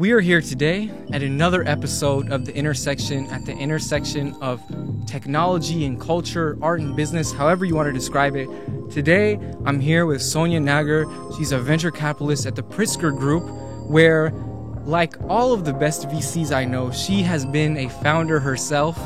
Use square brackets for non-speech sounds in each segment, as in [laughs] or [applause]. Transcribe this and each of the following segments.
We are here today at another episode of The Intersection at the intersection of technology and culture, art and business, however you want to describe it. Today, I'm here with Sonia Nagar. She's a venture capitalist at the Pritzker Group, where, like all of the best VCs I know, she has been a founder herself.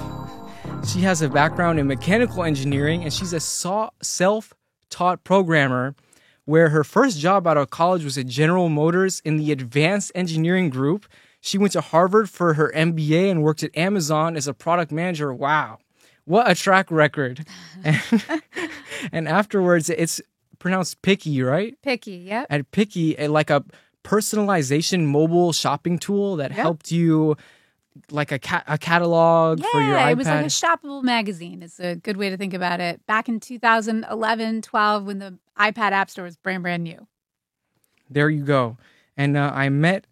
She has a background in mechanical engineering and she's a self taught programmer where her first job out of college was at General Motors in the advanced engineering group. She went to Harvard for her MBA and worked at Amazon as a product manager. Wow. What a track record. and, [laughs] and afterwards, it's pronounced Pickie, right? Pickie, yeah. At Pickie, eh, like a personalization mobile shopping tool that yep. helped you like a ca- a catalog yeah, for your iPad. it was like a shoppable magazine. It's a good way to think about it. Back in 2011, 12, when the iPad App Store was brand brand new. There you go. And uh, I met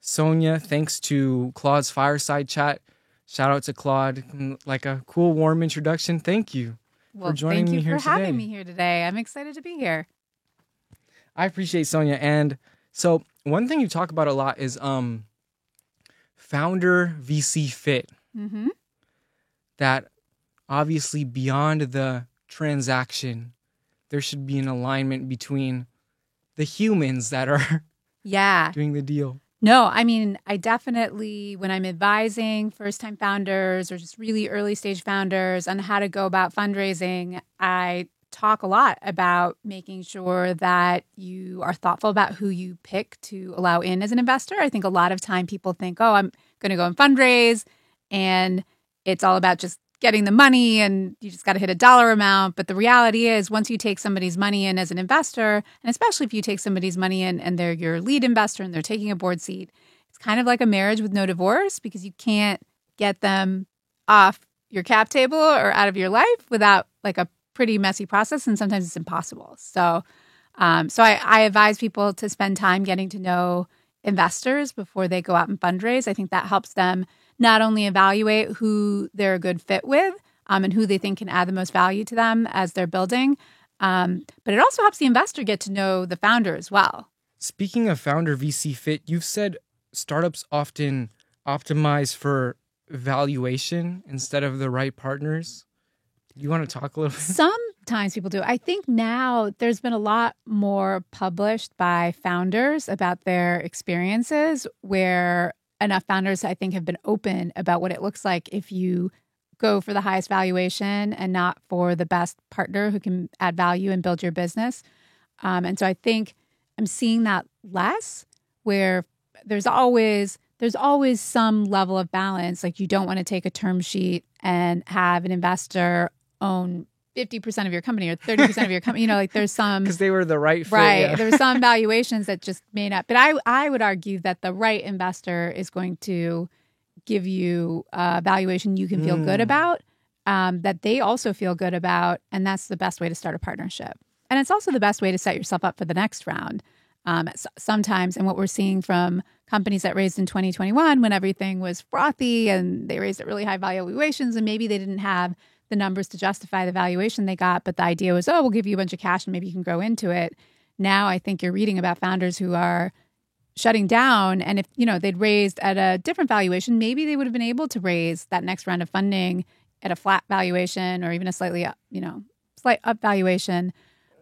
Sonia thanks to Claude's fireside chat. Shout out to Claude, mm, like a cool, warm introduction. Thank you well, for joining me here today. Thank you for having me here today. I'm excited to be here. I appreciate Sonia. And so one thing you talk about a lot is um founder VC fit. Mm-hmm. That obviously beyond the transaction, there should be an alignment between the humans that are [laughs] yeah doing the deal. No, I mean, I definitely, when I'm advising first time founders or just really early stage founders on how to go about fundraising, I talk a lot about making sure that you are thoughtful about who you pick to allow in as an investor. I think a lot of time people think, oh, I'm going to go and fundraise and it's all about just getting the money and you just got to hit a dollar amount. But the reality is, once you take somebody's money in as an investor, and especially if you take somebody's money in and they're your lead investor and they're taking a board seat, it's kind of like a marriage with no divorce because you can't get them off your cap table or out of your life without like a pretty messy process. And sometimes it's impossible. So, um, so I, I advise people to spend time getting to know investors before they go out and fundraise. I think that helps them not only evaluate who they're a good fit with um, and who they think can add the most value to them as they're building, um, but it also helps the investor get to know the founder as well. Speaking of founder VC fit, you've said startups often optimize for valuation instead of the right partners. Do you want to talk a little bit? Sometimes people do. I think now there's been a lot more published by founders about their experiences where enough founders I think have been open about what it looks like if you go for the highest valuation and not for the best partner who can add value and build your business. Um, and so I think I'm seeing that less where there's always there's always some level of balance like you don't want to take a term sheet and have an investor own 50% of your company or 30% of your company you know like there's some [laughs] because they were the right fit, right. Yeah. there's some [laughs] valuations that just may not but i i would argue that the right investor is going to give you a valuation you can feel mm. good about um, that they also feel good about and that's the best way to start a partnership. And it's also the best way to set yourself up for the next round. Um, sometimes and what we're seeing from companies that raised in 2021 when everything was frothy and they raised at really high valuations and maybe they didn't have the numbers to justify the valuation they got, but the idea was, oh, we'll give you a bunch of cash and maybe you can grow into it. Now I think you're reading about founders who are shutting down and if, you know, they'd raised at a different valuation, maybe they would have been able to raise that next round of funding at a flat valuation or even a slightly up, you know, slight up valuation.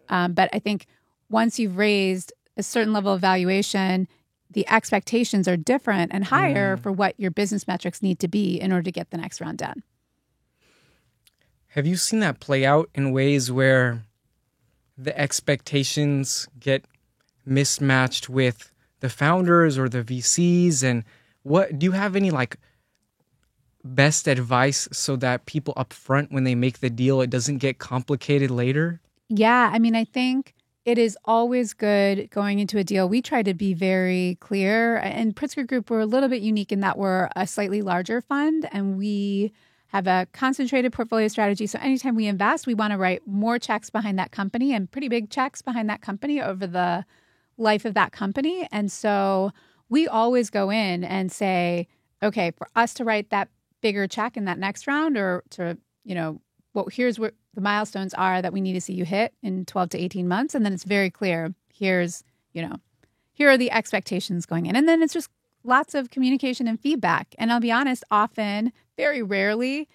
Um, but I think once you've raised a certain level of valuation, the expectations are different and higher mm. for what your business metrics need to be in order to get the next round done. Have you seen that play out in ways where the expectations get mismatched with the founders or the VCs? And what do you have any like best advice so that people up front when they make the deal it doesn't get complicated later? Yeah, I mean, I think it is always good going into a deal. We try to be very clear. And Pritzker Group, we're a little bit unique in that we're a slightly larger fund and we have a concentrated portfolio strategy. So anytime we invest, we want to write more checks behind that company and pretty big checks behind that company over the life of that company. And so we always go in and say, okay, for us to write that bigger check in that next round or to, you know, well, here's what the milestones are that we need to see you hit in 12 to 18 months. And then it's very clear here's, you know, here are the expectations going in. And then it's just lots of communication and feedback. And I'll be honest, often, very rarely,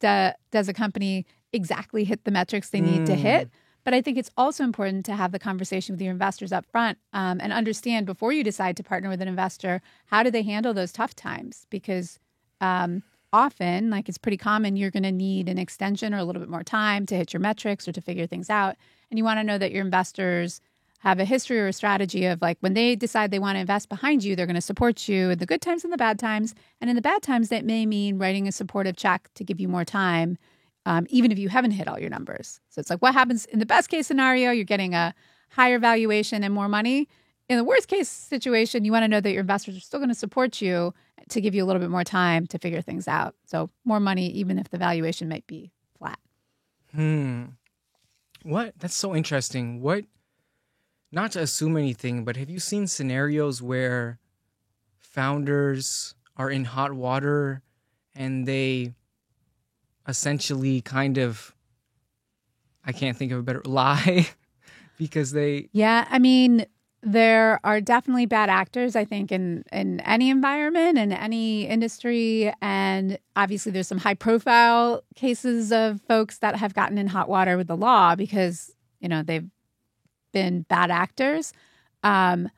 do, does a company exactly hit the metrics they need mm. to hit. But I think it's also important to have the conversation with your investors up front um, and understand before you decide to partner with an investor, how do they handle those tough times? Because um, often, like it's pretty common, you're going to need an extension or a little bit more time to hit your metrics or to figure things out. And you want to know that your investors have a history or a strategy of like when they decide they want to invest behind you, they're going to support you in the good times and the bad times. And in the bad times, that may mean writing a supportive check to give you more time um, even if you haven't hit all your numbers. So it's like what happens in the best case scenario, you're getting a higher valuation and more money. In the worst case situation, you want to know that your investors are still going to support you to give you a little bit more time to figure things out. So more money, even if the valuation might be flat. Hmm. What? That's so interesting. What? Not to assume anything, but have you seen scenarios where founders are in hot water and they essentially kind of I can't think of a better [laughs] lie because they Yeah, I mean there are definitely bad actors I think in in any environment in any industry and obviously there's some high profile cases of folks that have gotten in hot water with the law because you know they've been bad actors um,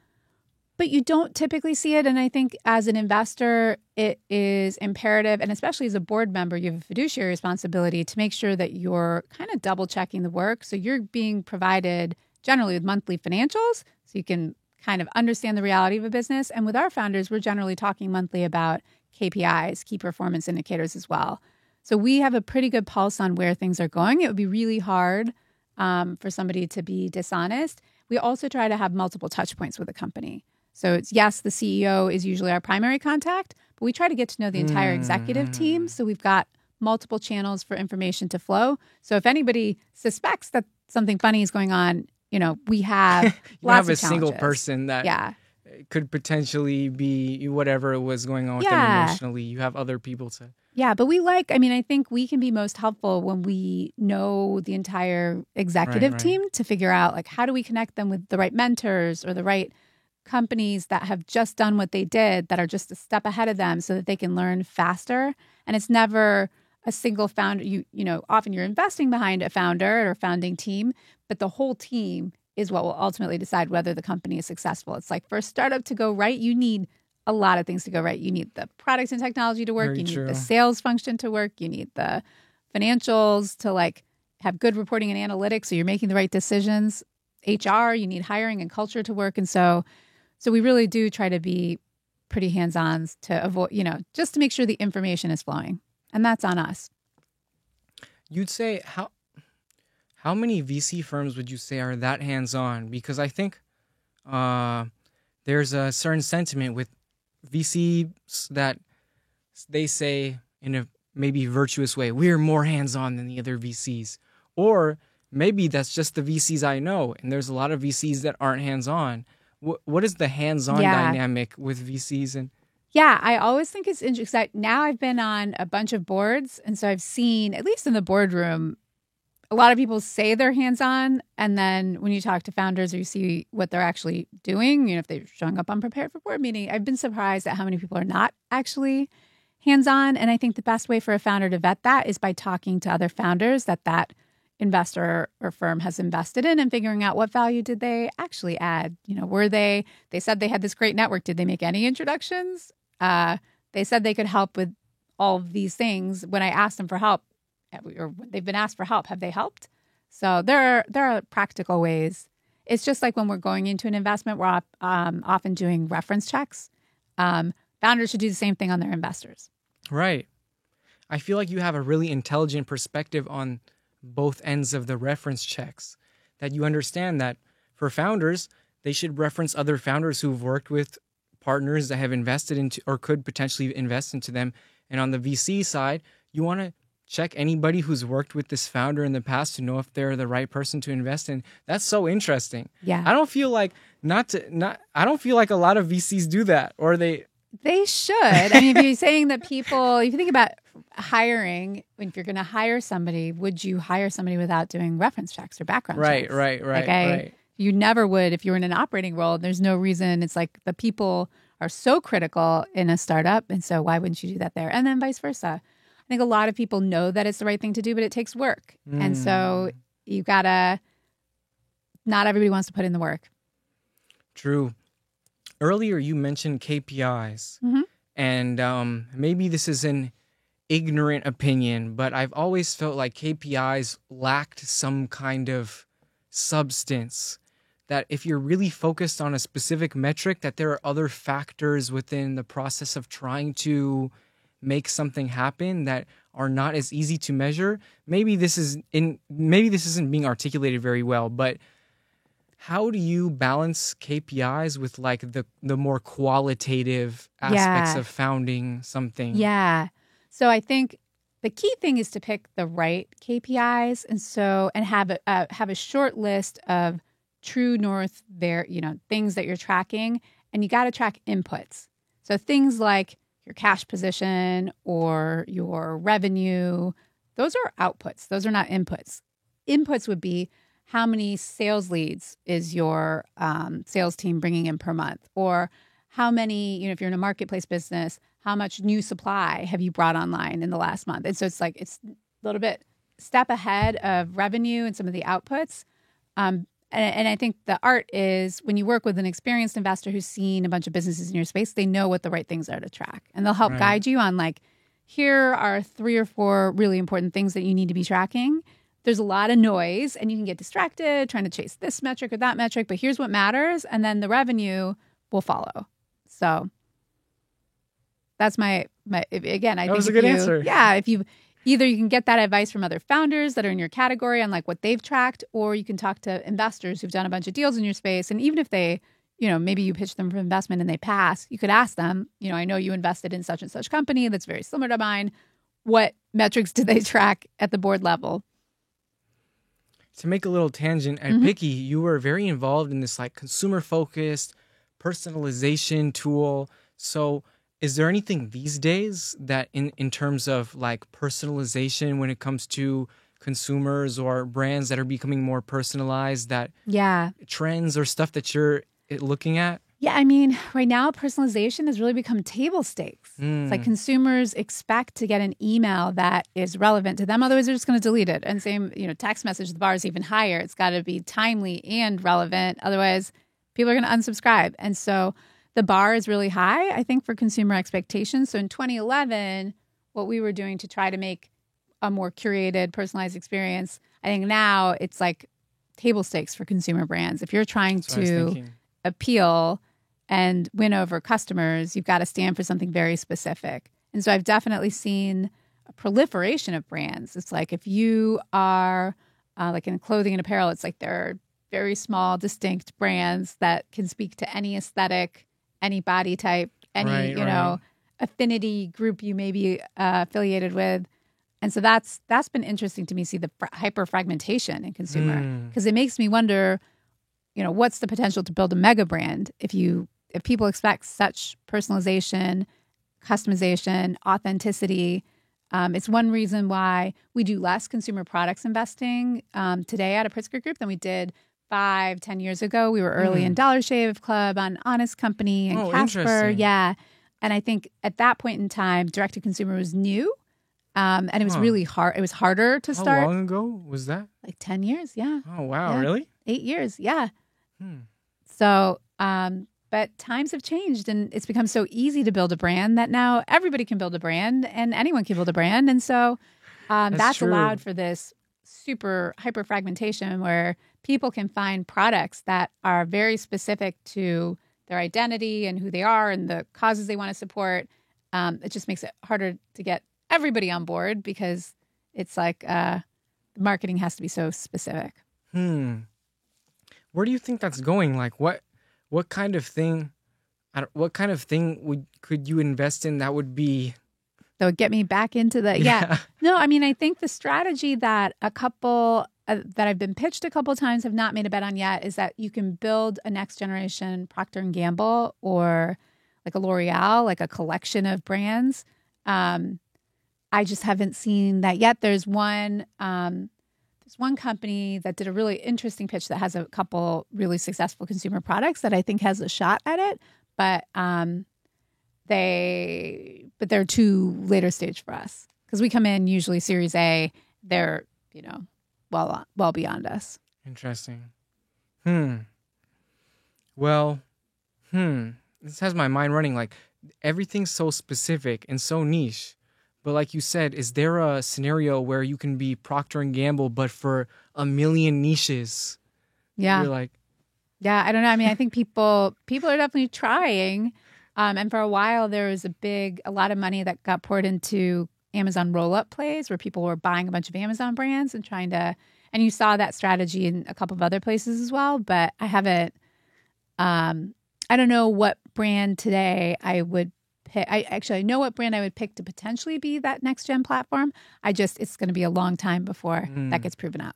but you don't typically see it. And I think as an investor, it is imperative, and especially as a board member, you have a fiduciary responsibility to make sure that you're kind of double checking the work. So you're being provided generally with monthly financials so you can kind of understand the reality of a business. And with our founders, we're generally talking monthly about KPIs, key performance indicators as well. So we have a pretty good pulse on where things are going. It would be really hard um, for somebody to be dishonest. We also try to have multiple touch points with a company. So it's yes, the CEO is usually our primary contact, but we try to get to know the entire executive team. Mm. So we've got multiple channels for information to flow. So if anybody suspects that something funny is going on, you know, we have [laughs] you have a single person that yeah. Could potentially be whatever was going on with yeah. them emotionally. You have other people to yeah, but we like, I mean, I think we can be most helpful when we know the entire executive right, right. team to figure out like how do we connect them with the right mentors or the right companies that have just done what they did that are just a step ahead of them so that they can learn faster and it's never a single founder you you know often you're investing behind a founder or founding team but the whole team is what will ultimately decide whether the company is successful it's like for a startup to go right you need a lot of things to go right you need the products and technology to work Very you need true. the sales function to work you need the financials to like have good reporting and analytics so you're making the right decisions hr you need hiring and culture to work and so so we really do try to be pretty hands on to avoid, you know, just to make sure the information is flowing. And that's on us. You'd say how how many VC firms would you say are that hands on? Because I think uh, there's a certain sentiment with VCs that they say in a maybe virtuous way, we're more hands on than the other VCs. Or maybe that's just the VCs I know, and there's a lot of VCs that aren't hands on what what is the hands-on yeah. dynamic with VCs and yeah, I always think it's interesting. Now I've been on a bunch of boards, and so I've seen, at least in the boardroom, a lot of people say they're hands on. And then when you talk to founders or you see what they're actually doing, you know, if they're showing up unprepared for board meeting, I've been surprised at how many people are not actually hands on. And I think the best way for a founder to vet that is by talking to other founders that that investor or firm has invested in and figuring out what value did they actually add you know were they they said they had this great network did they make any introductions uh, they said they could help with all of these things when i asked them for help or they've been asked for help. Have they helped? So there are there are practical ways. It's just like when we're going into an investment we're um, often doing reference checks. Um, founders should do the same thing on their investors. Right. I feel like you have a really intelligent perspective on both ends of the reference checks. That you understand that for founders, they should reference other founders who've worked with partners that have invested into or could potentially invest into them. And on the VC side, you want to check anybody who's worked with this founder in the past to know if they're the right person to invest in. That's so interesting. Yeah. I don't feel like not to not I don't feel like a lot of VCs do that or they they should. I mean, if you're saying that people, if you think about hiring, if you're going to hire somebody, would you hire somebody without doing reference checks or background right, checks? Right, right, like I, right. You never would if you were in an operating role. There's no reason. It's like the people are so critical in a startup. And so why wouldn't you do that there? And then vice versa. I think a lot of people know that it's the right thing to do, but it takes work. Mm. And so hmm. you gotta, not everybody wants to put in the work. True. Earlier, you mentioned KPIs. Mm-hmm. And um, maybe this is an ignorant opinion, but I've always felt like KPIs lacked some kind of substance that if you're really focused on a specific metric that there are other factors within the process of trying to make something happen that are not as easy to measure maybe this is in maybe this isn't being articulated very well but how do you balance KPIs with like the the more qualitative aspects yeah. of founding something yeah so i think the key thing is to pick the right KPIs and so and have a uh, have a short list of true north there, you know, things that you're tracking and you got to track inputs. So things like your cash position or your revenue, those are outputs. Those are not inputs. Inputs would be how many sales leads is your um, sales team bringing in per month, or how many, you know, if you're in a marketplace business, how much new supply have you brought online in the last month? And so it's like it's a little bit step ahead of revenue and some of the outputs. Um, and, and I think the art is when you work with an experienced investor who's seen a bunch of businesses in your space, they know what the right things are to track, and they'll help right. guide you on like, here are three or four really important things that you need to be tracking. There's a lot of noise, and you can get distracted trying to chase this metric or that metric. But here's what matters, and then the revenue will follow. So that's my my again. I that think was a good you, answer. Yeah, if you either you can get that advice from other founders that are in your category on like what they've tracked or you can talk to investors who've done a bunch of deals in your space. And even if they you know maybe you pitch them for investment and they pass you could ask them you know i know you invested in such and such company that's very similar to mine. What metrics do they track at the board level? To make a little tangent at mm-hmm. pickie you were very involved in this like consumer focused personalization tool. So is there anything these days that in in terms of like personalization when it comes to consumers or brands that are becoming more personalized that yeah trends or stuff that you're eh, looking at yeah, I mean, right now personalization has really become table stakes. Mm. It's like hmm. consumers expect to get an email that is relevant to them, otherwise they're just going to delete it. And same, you know, text message, the bar is even higher. It's got to be timely and relevant, otherwise people are going to unsubscribe. And so the bar is really high, I think, for consumer expectations. So in 2011, what we were doing to try to make a more curated, personalized experience, I think now it's like table stakes for consumer brands. If you're trying to appeal and win over customers, you've got to stand for something very specific. And so I've definitely seen a proliferation of brands. It's like if you are uh, like in clothing and apparel, it's like there are very small, distinct brands that can speak to any aesthetic any body type, any right, you right. know affinity group you may be uh, affiliated with. And so that's that's been interesting to me see the fr- hyper fragmentation in consumer because mm. it makes me wonder, you know, what's the potential to build a mega brand if you if people expect such personalization, customization, authenticity. Um, it's one reason why we do less consumer products investing um, today at a Pritzker Group than we did five, ten years ago. We were early mm. in Dollar Shave Club on Honest Company and oh, Casper. Yeah. And I think at that point in time, direct to consumer was new. Um, and it was huh. really hard. It was harder to start. How long ago was that? Like 10 years. Yeah. Oh, wow. Yeah. Really? Eight years. Yeah. Hmm. So, um, but times have changed and it's become so easy to build a brand that now everybody can build a brand and anyone can build a brand. And so um, that's, that's allowed for this super hyper fragmentation where people can find products that are very specific to their identity and who they are and the causes they want to support. Um, it just makes it harder to get everybody on board because it's like uh, marketing has to be so specific. Hmm. Where do you think that's going? Like, what what kind of thing? what kind of thing would could you invest in that would be that would get me back into the yeah. yeah. [laughs] No, I mean I think the strategy that a couple uh, that I've been pitched a couple times have not made a bet on yet is that you can build a next generation Procter and Gamble or like a L'Oreal, like a collection of brands. Um, I just haven't seen that yet. There's one um, there's one company that did a really interesting pitch that has a couple really successful consumer products that I think has a shot at it, but um, they but they're too later stage for us because we come in usually Series A. They're you know well well beyond us. Interesting. Hmm. Well, hmm. This has my mind running like everything's so specific and so niche. But like you said, is there a scenario where you can be Procter and Gamble but for a million niches? Yeah. You're like, yeah, I don't know. I mean, I think people people are definitely trying. Um, and for a while, there was a big, a lot of money that got poured into Amazon roll up plays where people were buying a bunch of Amazon brands and trying to, and you saw that strategy in a couple of other places as well. But I haven't, um, I don't know what brand today I would pick. I actually I know what brand I would pick to potentially be that next gen platform. I just, it's going to be a long time before Mm. that gets proven out.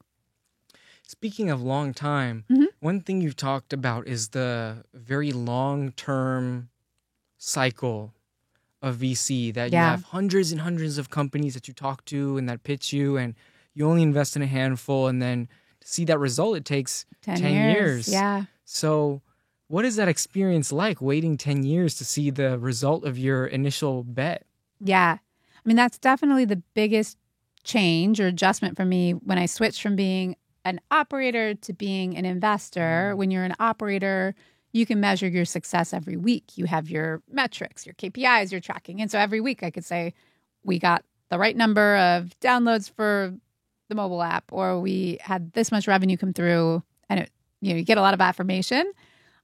Speaking of long time, Mhm. one thing you've talked about is the very long term cycle of VC that you have hundreds and hundreds of companies that you talk to and that pitch you, and you only invest in a handful, and then to see that result, it takes 10, 10 years. years. Yeah. So, what is that experience like waiting 10 years to see the result of your initial bet? Yeah. I mean, that's definitely the biggest change or adjustment for me when I switched from being an operator to being an investor. Mm. When you're an operator, you can measure your success every week. You have your metrics, your KPIs you're tracking. And so every week I could say, we got the right number of downloads for the mobile app, or we had this much revenue come through. And it, you know, you get a lot of affirmation.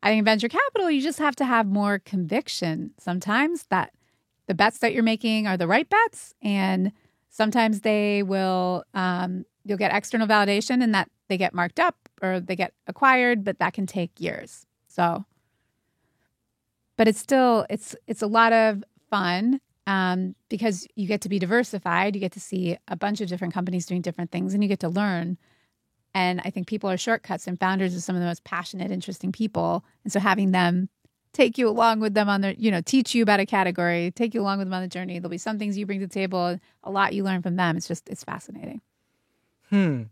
I think in venture capital, you just have to have more conviction sometimes that the bets that you're making are the right bets and sometimes they will um, you'll get external validation and that they get marked up or they get acquired but that can take years so but it's still it's it's a lot of fun um, because you get to be diversified you get to see a bunch of different companies doing different things and you get to learn and i think people are shortcuts and founders are some of the most passionate interesting people and so having them take you along with them on their, you know, teach you about a category, take you along with them on the journey. There'll be some things you bring to the table, a lot you learn from them. It's just, it's fascinating. Hmm.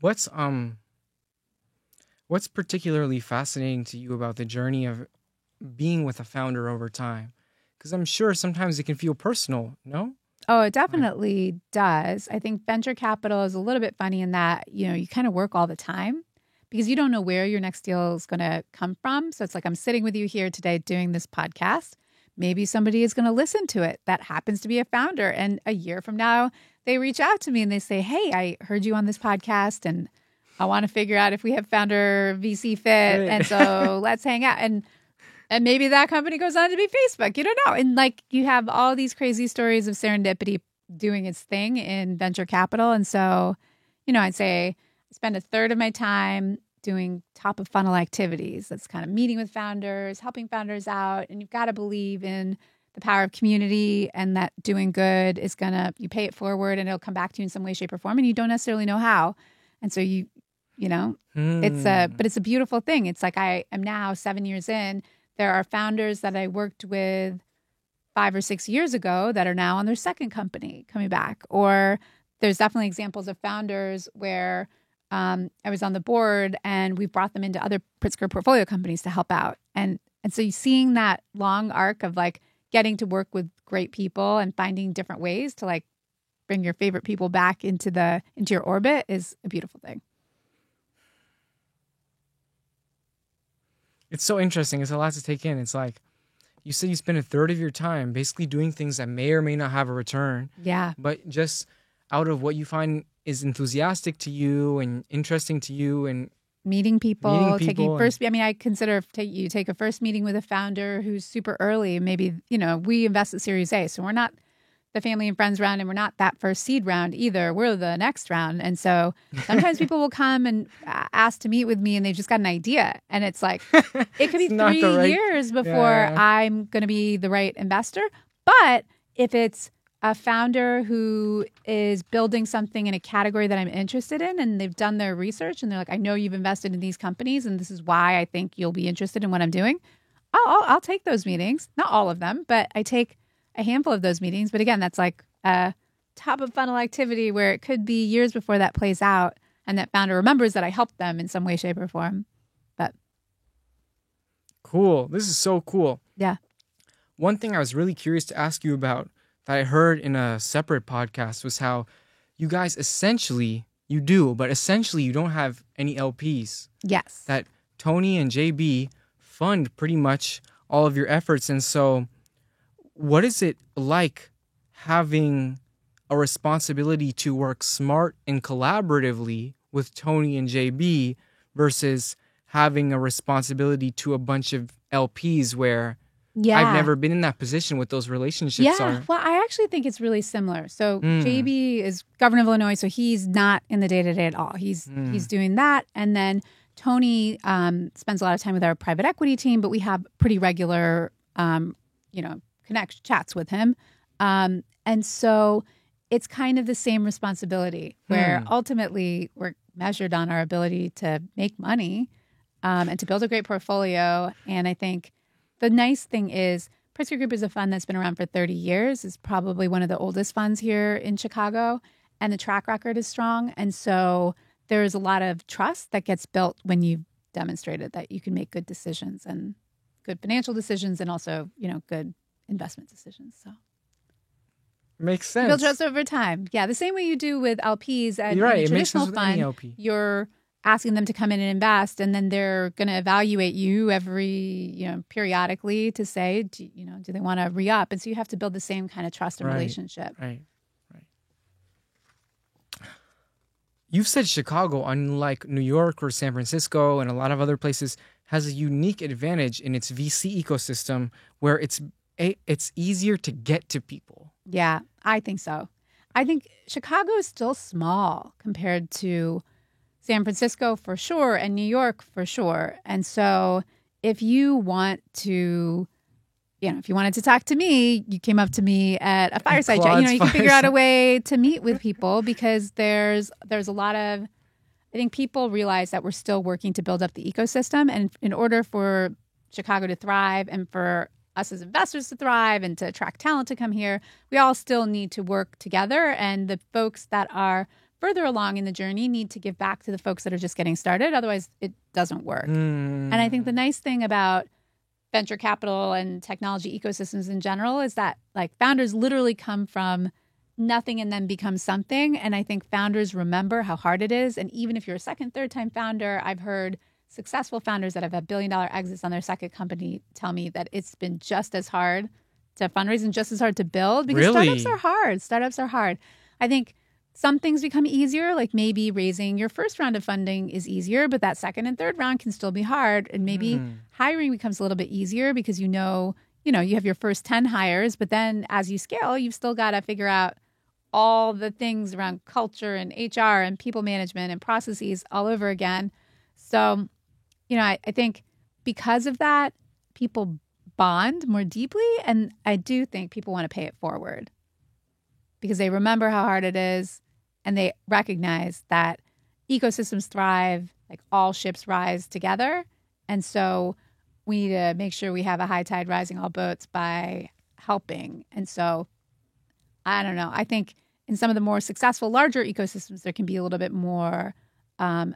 What's um what's particularly fascinating to you about the journey of being with a founder over time? Cuz I'm sure sometimes it can feel personal, no? Oh, it definitely does. I think venture capital is a little bit funny in that, you know, you kind of work all the time because you don't know where your next deal is going to come from. So it's like I'm sitting with you here today doing this podcast. Maybe somebody is going to listen to it that happens to be a founder. And a year from now, they reach out to me and they say, Hey, I heard you on this podcast and I want to figure out if we have founder VC fit. And so [laughs] let's hang out. And and maybe that company goes on to be Facebook. You don't know. And like you have all these crazy stories of serendipity doing its thing in venture capital. And so, you know, I'd say I spend a third of my time doing top of funnel activities. That's kind of meeting with founders, helping founders out. And you've got to believe in the power of community and that doing good is going to, you pay it forward and it'll come back to you in some way, shape, or form. And you don't necessarily know how. And so you, you know, it's a, Hmm. but it's a beautiful thing. It's like I am now seven years in. There are founders that I worked with five or six years ago that are now on their second company coming back. Or there's definitely examples of founders where um, I was on the board and we brought them into other Pritzker portfolio companies to help out. And and so seeing that long arc of like getting to work with great people and finding different ways to like bring your favorite people back into the into your orbit is a beautiful thing. It's so interesting. It's a lot to take in. It's like you said you spend a third of your time basically doing things that may or may not have a return, Yeah. but just out of what you find is enthusiastic to you and interesting to you and meeting people, Meeting taking people and- first. I mean, I consider take you take a first meeting with a founder who's super early. Maybe you know we invest at Series A, so we're not the family and friends round, and we're not that first seed round either. We're the next round, and so sometimes people will come and ask to meet with me, and they've just got an idea, and it's like [laughs] it could be three right- years before Yeah. I'm going to be the right investor. But if it's a founder who is building something in a category that I'm interested in and they've done their research and they're like, I know you've invested in these companies and this is why I think you'll be interested in what I'm doing, I'll, I'll, I'll take those meetings. Not all of them, but I take a handful of those meetings. But again, that's like a top of funnel activity where it could be years before that plays out and that founder remembers that I helped them in some way, shape, or form. But cool. This is so cool. yeah, one thing I was really curious to ask you about that I heard in a separate podcast was how you guys essentially you do, but essentially you don't have any LPs. Yes. That Tony and JB fund pretty much all of your efforts. And so, what is it like having a responsibility to work smart and collaboratively with Tony and JB versus having a responsibility to a bunch of LPs where yeah. I've never been in that position with those relationships Yeah. are. Well, I actually think it's really similar. So Mm. JB is governor of Illinois, so he's not in the day to day at all. He's Mm. he's doing that, and then Tony um, spends a lot of time with our private equity team, but we have pretty regular, um, you know, connect chats with him, um, and so it's kind of the same responsibility where Hmm. ultimately we're measured on our ability to make money um, and to build a great portfolio. And I think the nice thing is Pritzker Group is a fund that's been around for 30 years. It's probably one of the oldest funds here in Chicago, and the track record is strong. And so there's a lot of trust that gets built when you've demonstrated that you can make good decisions and good financial decisions and also, you know, good investment decisions. So Makes sense. build trust over time. Yeah, the same way you do with LPs and right. a It makes sense traditional fund you're asking them to come in and invest and then they're going to evaluate you every you know periodically to say do, you know do they want to re-up and so you have to build the same kind of trust and Right. relationship Right, right. You've said Chicago, unlike New York or San Francisco and a lot of other places, has a unique advantage in its VC ecosystem where it's it's easier to get to people. yeah i think so i think chicago is still small compared to san francisco for sure and new york for sure and so if you want to you know, if you wanted to talk to me, you came up to me at a fireside chat. You know, you can figure out a way to meet with people because there's there's a lot of I think people realize that we're still working to build up the ecosystem and in order for Chicago to thrive and for us as investors to thrive and to attract talent to come here, we all still need to work together and the folks that are further along in the journey need to give back to the folks that are just getting started otherwise it doesn't work. Mm. And I think the nice thing about venture capital and technology ecosystems in general is that like founders literally come from nothing and then become something. And I think founders remember how hard it is. And even if you're a second, third time founder, I've heard successful founders that have had billion dollar exits on their second company tell me that it's been just as hard to fundraise and just as hard to build because Really? startups are hard. Startups are hard. I think some things become easier, like maybe raising your first round of funding is easier, but that second and third round can still be hard. And maybe Mm. hiring becomes a little bit easier because you know, you know, you have your first 10 hires, but then as you scale, you've still got to figure out all the things around culture and HR and people management and processes all over again. So, you know, I, I think because of that, people bond more deeply. And I do think people want to pay it forward because they remember how hard it is and they recognize that ecosystems thrive, like all ships rise together. And so we need to make sure we have a high tide rising all boats by helping. And so I don't know. I think in some of the more successful, larger ecosystems, there can be a little bit more um,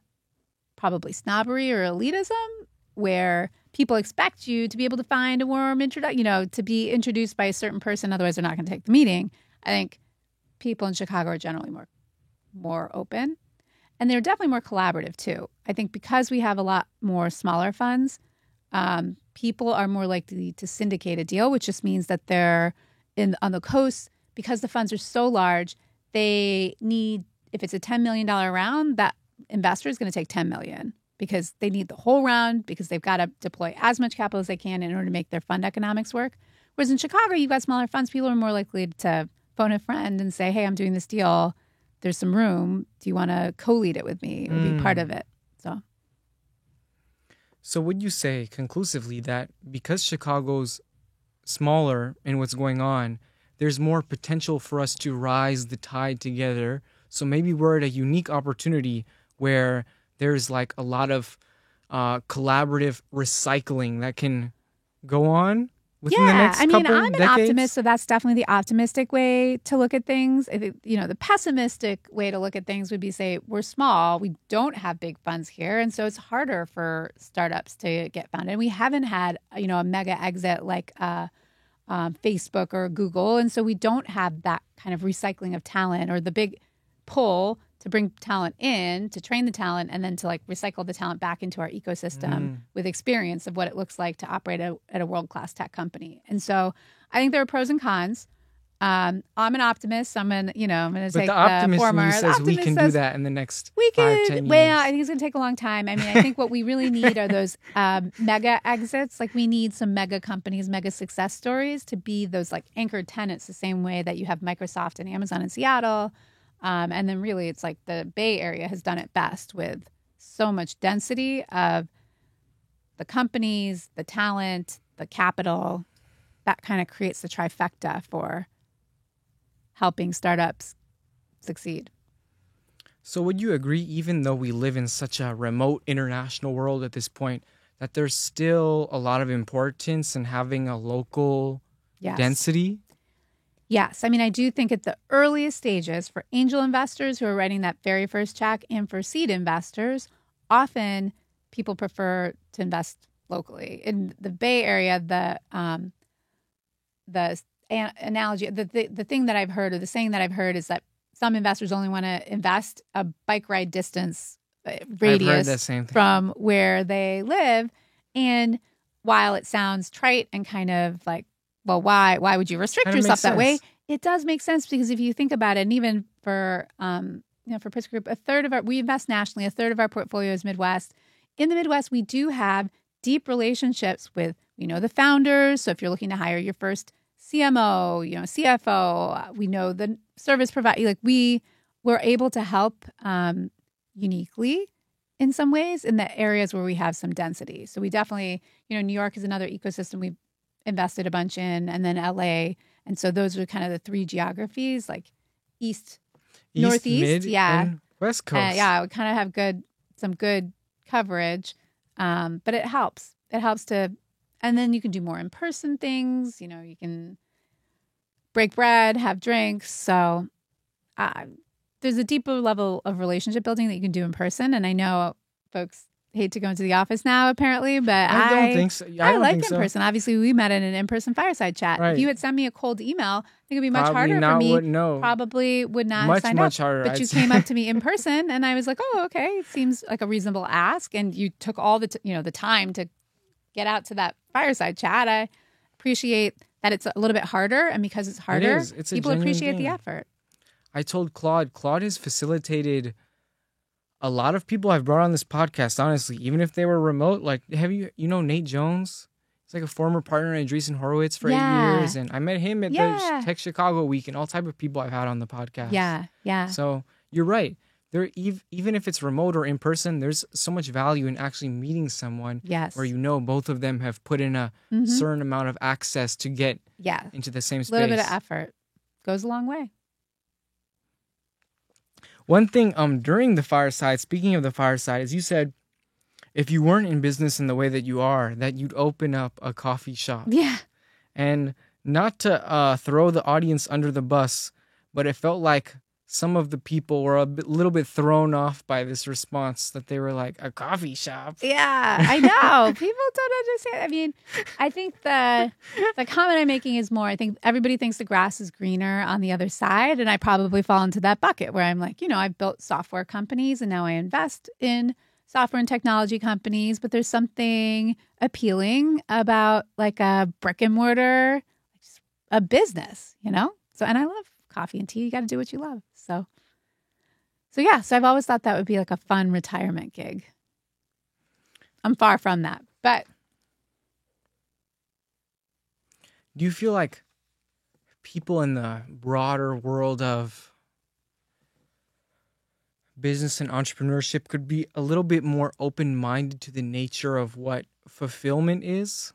probably snobbery or elitism where people expect you to be able to find a warm introduction, you know, to be introduced by a certain person. Otherwise, they're not going to take the meeting. I think people in Chicago are generally more more open, and they're definitely more collaborative too. I think because we have a lot more smaller funds, um, people are more likely to syndicate a deal, which just means that they're in on the coast because the funds are so large. They need if it's a ten million dollar round, that investor is going to take ten million because they need the whole round because they've got to deploy as much capital as they can in order to make their fund economics work. Whereas in Chicago, you've got smaller funds. People are more likely to phone a friend and say, "Hey, I'm doing this deal. There's some room. Do you want to co-lead it with me or be part mm. of it?" So So would you say conclusively that because Chicago's smaller in what's going on, there's more potential for us to rise the tide together? So maybe we're at a unique opportunity where there's like a lot of uh, collaborative recycling that can go on within the yeah, next I mean, couple I'm an decades? optimist, so that's definitely the optimistic way to look at things. I think, you know, the pessimistic way to look at things would be say we're small, we don't have big funds here, and so it's harder for startups to get founded. We haven't had, you know, a mega exit like uh, um, Facebook or Google. And so we don't have that kind of recycling of talent or the big pull to bring talent in, to train the talent, and then to like recycle the talent back into our ecosystem Mm. with experience of what it looks like to operate a, at a world class tech company. And so I think there are pros and cons. Um, I'm an optimist. I'm an, you know, I'm going to take the optimist former. in you The says we optimist can do that in the next we five, could. 10 well. I think it's going to take a long time. I mean, I think what we really need are those [laughs] um, mega exits. Like we need some mega companies, mega success stories to be those like anchor tenants, the same way that you have Microsoft and Amazon in Seattle. Um, and then really, it's like the Bay Area has done it best with so much density of the companies, the talent, the capital. That kind of creates the trifecta for helping startups succeed. So, would you agree, even though we live in such a remote international world at this point, that there's still a lot of importance in having a local Yes. density? Yes. I mean, I do think at the earliest stages for angel investors who are writing that very first check and for seed investors, often people prefer to invest locally. In the Bay Area, the um, the an- analogy, the, the the thing that I've heard or the saying that I've heard is that some investors only want to invest a bike ride distance uh, radius from where they live. And while it sounds trite and kind of like, well, why why would you restrict yourself that way? It does make sense because if you think about it, and even for um, you know, for Pritzker Group, a third of our we invest nationally, a third of our portfolio is Midwest. In the Midwest, we do have deep relationships with we know the founders. So if you're looking to hire your first CMO, you know, CFO, we know the service provider. Like we were able to help um, uniquely in some ways in the areas where we have some density. So we definitely, you know, New York is another ecosystem we've invested a bunch in, and then LA. And so those are kind of the three geographies, like East, East, Northeast, mid, yeah. and West Coast. uh, yeah, we kind of have good, some good coverage. Um, but it helps. It helps to, and then you can do more in person things. You know, you can break bread, have drinks. So uh, there's a deeper level of relationship building that you can do in person. And I know folks hate to go into the office now, apparently, but I I, don't think so. I, I, like in so. person. Obviously, we met in an in person fireside chat. Right. If you had sent me a cold email, I think it'd be much Probably harder for me. would know. Probably would not much, signed much up. harder. But I'd you say. came up to me in person, and I was like, "Oh, okay, it seems like a reasonable ask." And you took all the t- you know the time to get out to that fireside chat. I appreciate that it's a little bit harder, and because it's harder, is. It's people appreciate the effort. I told Claude, Claude has facilitated a lot of people I've brought on this podcast, honestly, even if they were remote. Like, have you, you know, Nate Jones? He's like a former partner in Andreessen Horowitz for Yeah. eight years. And I met him at Yeah. the Tech Chicago week and all type of people I've had on the podcast. Yeah, yeah, So you're right. There, ev- even if it's remote or in person, there's so much value in actually meeting someone yes, where you know both of them have put in a Mhm. certain amount of access to get yeah, into the same space. a little bit of effort goes a long way. One thing um during the fireside, speaking of the fireside, is you said if you weren't in business in the way that you are, that you'd open up a coffee shop. Yeah, And not to uh, throw the audience under the bus, but it felt like some of the people were a bit, little bit thrown off by this response that they were like a coffee shop. Yeah, I know. [laughs] People don't understand. I mean, I think the the comment I'm making is more. I think everybody thinks the grass is greener on the other side, and I probably fall into that bucket where I'm like, you know, I've built software companies, and now I invest in software and technology companies. But there's something appealing about like a brick and mortar, a business, you know. So, and I love coffee and tea. You got to do what you love. So, so yeah. So I've always thought that would be like a fun retirement gig. I'm far from that. But Do you feel like people in the broader world of business and entrepreneurship could be a little bit more open minded to the nature of what fulfillment is?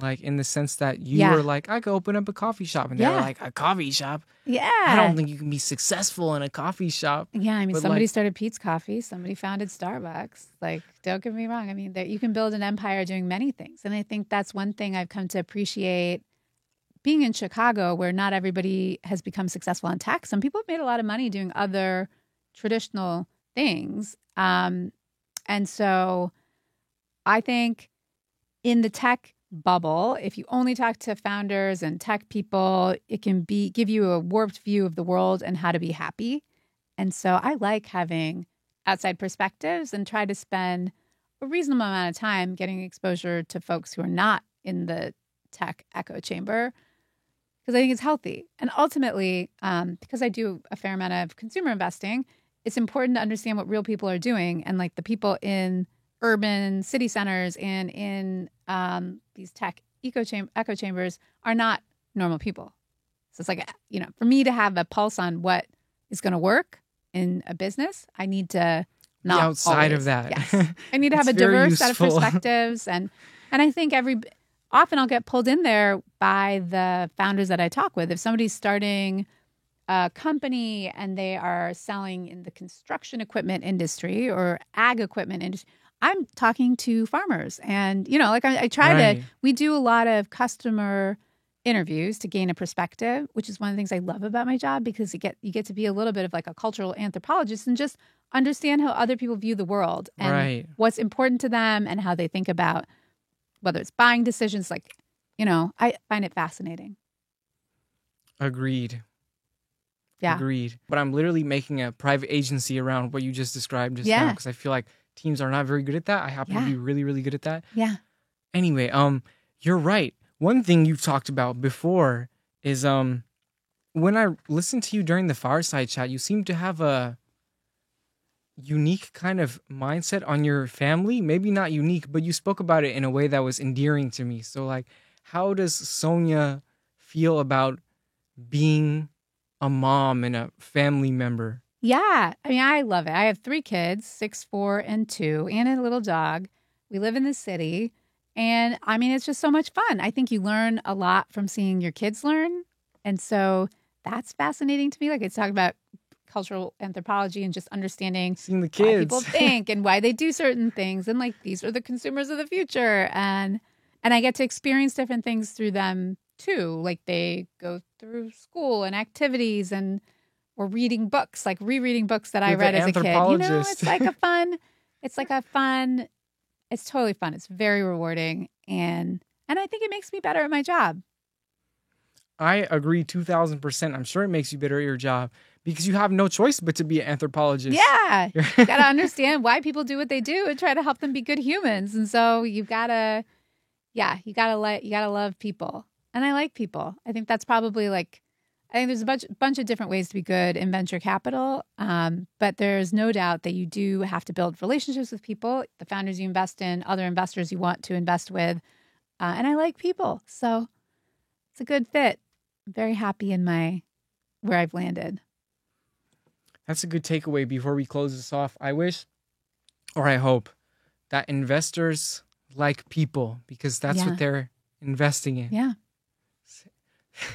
Like in the sense that you Yeah. were like, I could open up a coffee shop, and they were like, a coffee shop. yeah, I don't think you can be successful in a coffee shop. Yeah, I mean, but, somebody like- started Peet's Coffee. Somebody founded Starbucks. Like, don't get me wrong. I mean, that you can build an empire doing many things, and I think that's one thing I've come to appreciate. Being in Chicago, where not everybody has become successful in tech, some people have made a lot of money doing other traditional things, um, and so I think in the tech bubble. If you only talk to founders and tech people, it can be give you a warped view of the world and how to be happy. And so I like having outside perspectives and try to spend a reasonable amount of time getting exposure to folks who are not in the tech echo chamber because I think it's healthy. And ultimately, um, because I do a fair amount of consumer investing, it's important to understand what real people are doing and like the people in urban city centers and in um, these tech echo, cham- echo chambers are not normal people. So it's like, you know, for me to have a pulse on what is going to work in a business, I need to not outside always, of that. Yes. [laughs] I need to have a diverse set of [laughs] perspectives and and I think every often I'll get pulled in there by the founders that I talk with. If somebody's starting a company and they are selling in the construction equipment industry or ag equipment industry, I'm talking to farmers. And, you know, like I, I try right. to, we do a lot of customer interviews to gain a perspective, which is one of the things I love about my job because you get you get to be a little bit of like a cultural anthropologist and just understand how other people view the world and right. what's important to them and how they think about whether it's buying decisions like you know, I find it fascinating. Agreed. Yeah. Agreed. But I'm literally making a private agency around what you just described just yeah. now because I feel like teams are not very good at that. I happen yeah. to be really, really good at that. Yeah. Anyway, um, you're right one thing you've talked about before is um when I listened to you during the fireside chat, you seem to have a unique kind of mindset on your family. Maybe not unique, but you spoke about it in a way that was endearing to me. So like how does Sonia feel about being a mom and a family member? Yeah. I mean, I love it. I have three kids, six, four, and two, and a little dog. We live in the city. And I mean, it's just so much fun. I think you learn a lot from seeing your kids learn. And so that's fascinating to me. Like it's talking about cultural anthropology and just understanding seeing the kids. people [laughs] think and why they do certain things. And like these are the consumers of the future. And and I get to experience different things through them too. Like they go through school and activities and or reading books, like rereading books that You're I read as a kid. You know, it's like a [laughs] fun, it's like a fun it's totally fun. It's very rewarding and and I think it makes me better at my job. I agree 2000%. I'm sure it makes you better at your job because you have no choice but to be an anthropologist. Yeah. [laughs] you got to understand why people do what they do and try to help them be good humans. And so you've got to yeah, you got to let you got to love people. And I like people. I think that's probably like I think there's a bunch bunch of different ways to be good in venture capital, um, but there's no doubt that you do have to build relationships with people, the founders you invest in, other investors you want to invest with, uh, and I like people, so it's a good fit. I'm very happy in my where I've landed. That's a good takeaway before we close this off. I wish, or I hope, that investors like people because that's yeah. what they're investing in. Yeah.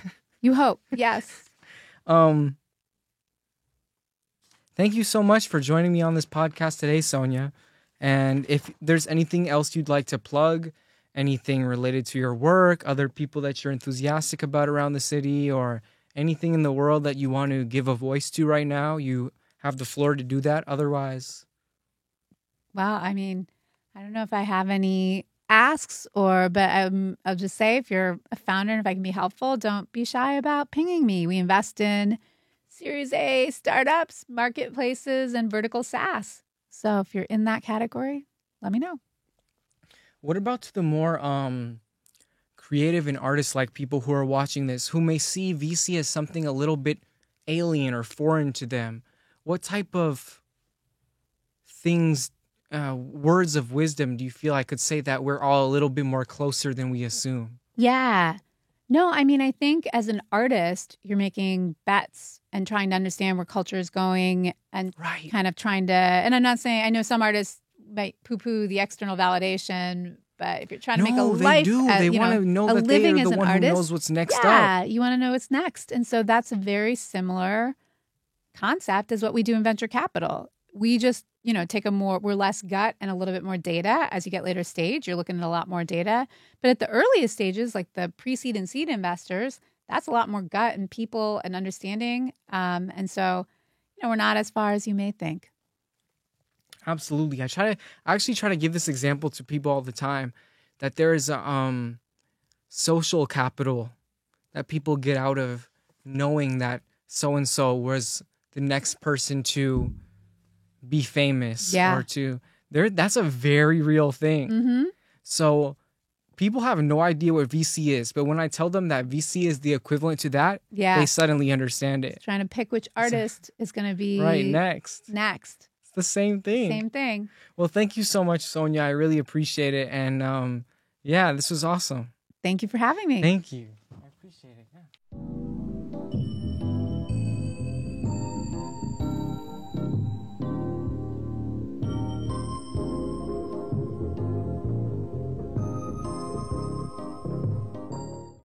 [laughs] You hope, yes. um, thank you so much for joining me on this podcast today, Sonia. And if there's anything else you'd like to plug, anything related to your work, other people that you're enthusiastic about around the city, or anything in the world that you want to give a voice to right now, you have the floor to do that. Otherwise, well, I mean, I don't know if I have any asks or but um, I'll just say if you're a founder and if I can be helpful, don't be shy about pinging me. We invest in Series A startups, marketplaces, and vertical SaaS. So if you're in that category, let me know. What about the more um, creative and artist like people who are watching this who may see VC as something a little bit alien or foreign to them? What type of things uh, words of wisdom do you feel I could say that we're all a little bit more closer than we assume? Yeah. No, I mean, I think as an artist, you're making bets and trying to understand where culture is going and right. kind of trying to. And I'm not saying, I know some artists might poo poo the external validation, but if you're trying to no, make a life, do. As, they want to know, know that they are the one artist, who knows what's next yeah, up. you want to know what's next. And so that's a very similar concept as what we do in venture capital. We just you know, take a more, we're less gut and a little bit more data. As you get later stage, you're looking at a lot more data. But at the earliest stages, like the pre seed and seed investors, that's a lot more gut and people and understanding. Um, and so, you know, we're not as far as you may think. Absolutely. I try to, I actually try to give this example to people all the time that there is a, um, social capital that people get out of knowing that so and so was the next person to be famous Yeah. or to there that's a very real thing. Mm-hmm. So people have no idea what VC is, but when I tell them that VC is the equivalent to that, Yeah. they suddenly understand it. Trying to pick which artist is going to be Right, next. next. It's the same thing. Same thing. Well, thank you so much, Sonia. I really appreciate it. And um, yeah, this was awesome. Thank you for having me. Thank you. I appreciate it.